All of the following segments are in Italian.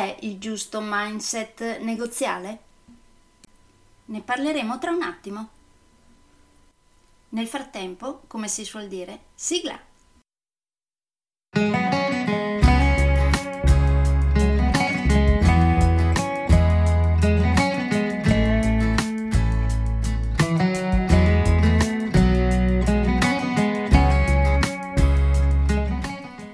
Cos'è il giusto mindset negoziale? Ne parleremo tra un attimo. Nel frattempo, come si suol dire, sigla!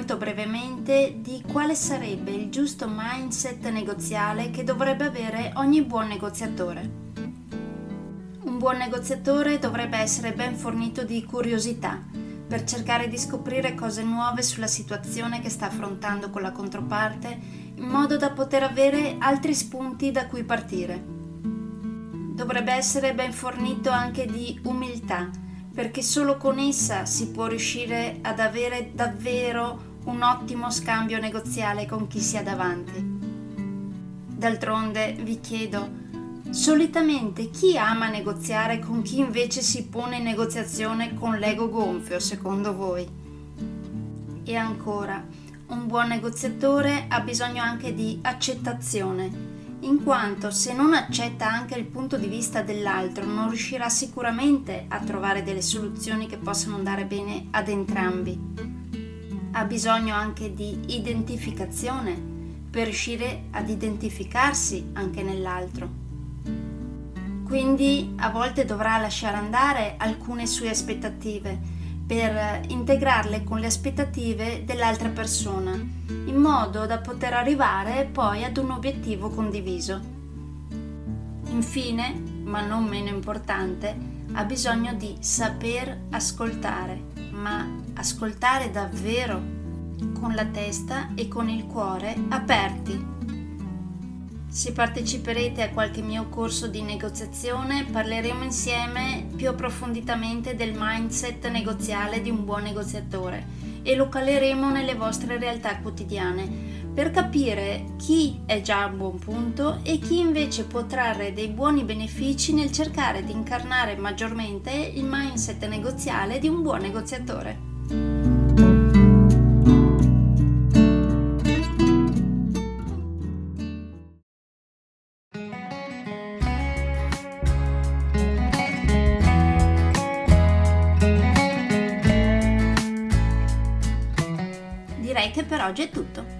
molto brevemente di quale sarebbe il giusto mindset negoziale che dovrebbe avere ogni buon negoziatore. Un buon negoziatore dovrebbe essere ben fornito di curiosità per cercare di scoprire cose nuove sulla situazione che sta affrontando con la controparte in modo da poter avere altri spunti da cui partire. Dovrebbe essere ben fornito anche di umiltà perché solo con essa si può riuscire ad avere davvero un ottimo scambio negoziale con chi si ha davanti. D'altronde vi chiedo, solitamente chi ama negoziare con chi invece si pone in negoziazione con l'ego gonfio, secondo voi? E ancora, un buon negoziatore ha bisogno anche di accettazione in quanto se non accetta anche il punto di vista dell'altro non riuscirà sicuramente a trovare delle soluzioni che possano andare bene ad entrambi. Ha bisogno anche di identificazione per riuscire ad identificarsi anche nell'altro. Quindi a volte dovrà lasciare andare alcune sue aspettative per integrarle con le aspettative dell'altra persona, in modo da poter arrivare poi ad un obiettivo condiviso. Infine, ma non meno importante, ha bisogno di saper ascoltare, ma ascoltare davvero, con la testa e con il cuore aperti. Se parteciperete a qualche mio corso di negoziazione parleremo insieme più approfonditamente del mindset negoziale di un buon negoziatore e lo caleremo nelle vostre realtà quotidiane per capire chi è già a buon punto e chi invece può trarre dei buoni benefici nel cercare di incarnare maggiormente il mindset negoziale di un buon negoziatore. direi che per oggi è tutto.